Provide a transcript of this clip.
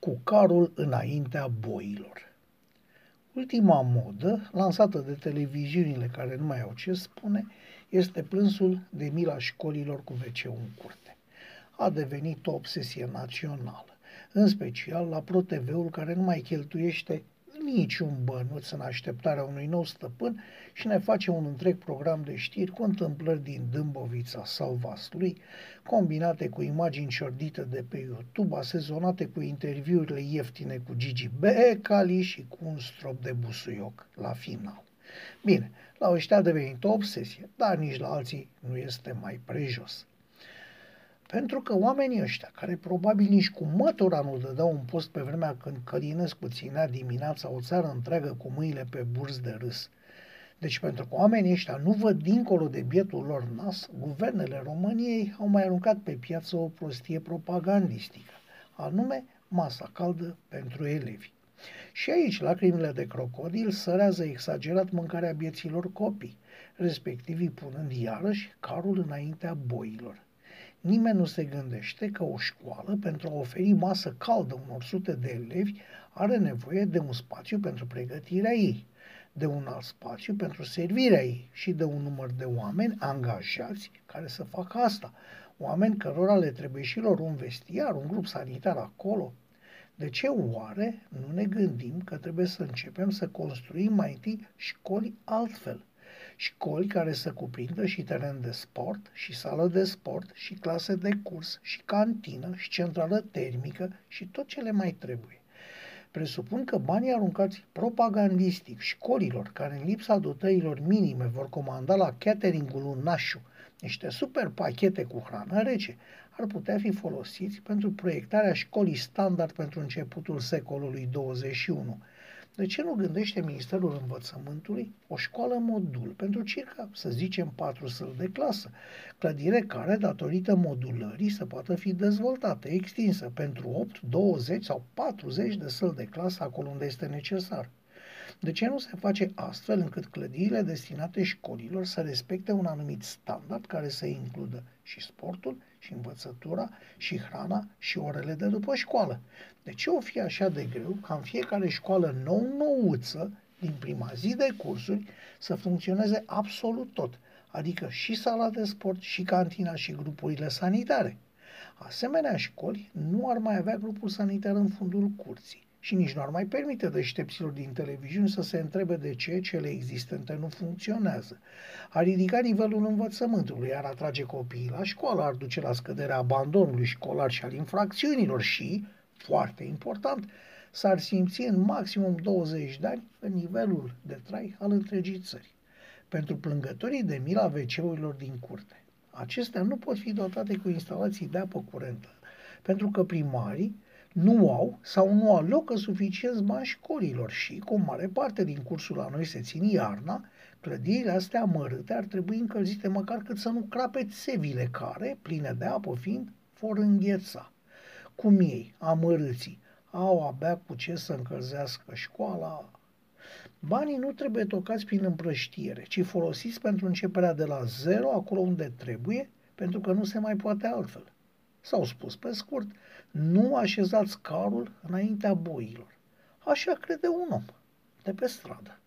cu carul înaintea boilor. Ultima modă, lansată de televiziunile care nu mai au ce spune, este plânsul de mila școlilor cu wc în curte. A devenit o obsesie națională, în special la ProTV-ul care nu mai cheltuiește niciun bănuț în așteptarea unui nou stăpân și ne face un întreg program de știri cu întâmplări din Dâmbovița sau Vaslui, combinate cu imagini ciordite de pe YouTube, asezonate cu interviurile ieftine cu Gigi Becali și cu un strop de busuioc la final. Bine, la ăștia a devenit o obsesie, dar nici la alții nu este mai prejos. Pentru că oamenii ăștia, care probabil nici cu mătura nu dădeau un post pe vremea când Călinescu ținea dimineața o țară întreagă cu mâinile pe burs de râs, deci pentru că oamenii ăștia nu văd dincolo de bietul lor nas, guvernele României au mai aruncat pe piață o prostie propagandistică, anume masa caldă pentru elevi. Și aici lacrimile de crocodil sărează exagerat mâncarea bieților copii, respectivii punând iarăși carul înaintea boilor. Nimeni nu se gândește că o școală, pentru a oferi masă caldă unor sute de elevi, are nevoie de un spațiu pentru pregătirea ei, de un alt spațiu pentru servirea ei și de un număr de oameni angajați care să facă asta. Oameni cărora le trebuie și lor un vestiar, un grup sanitar acolo. De ce oare nu ne gândim că trebuie să începem să construim mai întâi școli altfel? Școli care să cuprindă și teren de sport, și sală de sport, și clase de curs, și cantină, și centrală termică, și tot ce le mai trebuie. Presupun că banii aruncați propagandistic școlilor care în lipsa dotărilor minime vor comanda la cateringul nașu niște super pachete cu hrană rece, ar putea fi folosiți pentru proiectarea școlii standard pentru începutul secolului 21, de ce nu gândește Ministerul Învățământului o școală modul pentru circa, să zicem, patru săli de clasă, clădire care, datorită modulării, să poată fi dezvoltată, extinsă pentru 8, 20 sau 40 de săli de clasă acolo unde este necesar? De ce nu se face astfel încât clădirile destinate școlilor să respecte un anumit standard care să includă și sportul, și învățătura, și hrana, și orele de după școală? De ce o fi așa de greu ca în fiecare școală nou-nouță, din prima zi de cursuri, să funcționeze absolut tot, adică și sala de sport, și cantina, și grupurile sanitare? Asemenea școli nu ar mai avea grupul sanitar în fundul curții și nici nu ar mai permite deștepților din televiziuni să se întrebe de ce cele existente nu funcționează. Ar ridica nivelul învățământului, ar atrage copiii la școală, ar duce la scăderea abandonului școlar și al infracțiunilor și, foarte important, s-ar simți în maximum 20 de ani în nivelul de trai al întregii țări. Pentru plângătorii de mila wc din curte, acestea nu pot fi dotate cu instalații de apă curentă, pentru că primarii nu au sau nu alocă suficienți bani școlilor și, cu mare parte din cursul la noi se țin iarna, clădirile astea mărâte ar trebui încălzite măcar cât să nu crape țevile care, pline de apă fiind, vor îngheța. Cum ei, amărâții, au abia cu ce să încălzească școala. Banii nu trebuie tocați prin împrăștiere, ci folosiți pentru începerea de la zero acolo unde trebuie, pentru că nu se mai poate altfel. S-au spus pe scurt, nu așezați carul înaintea boilor. Așa crede un om de pe stradă.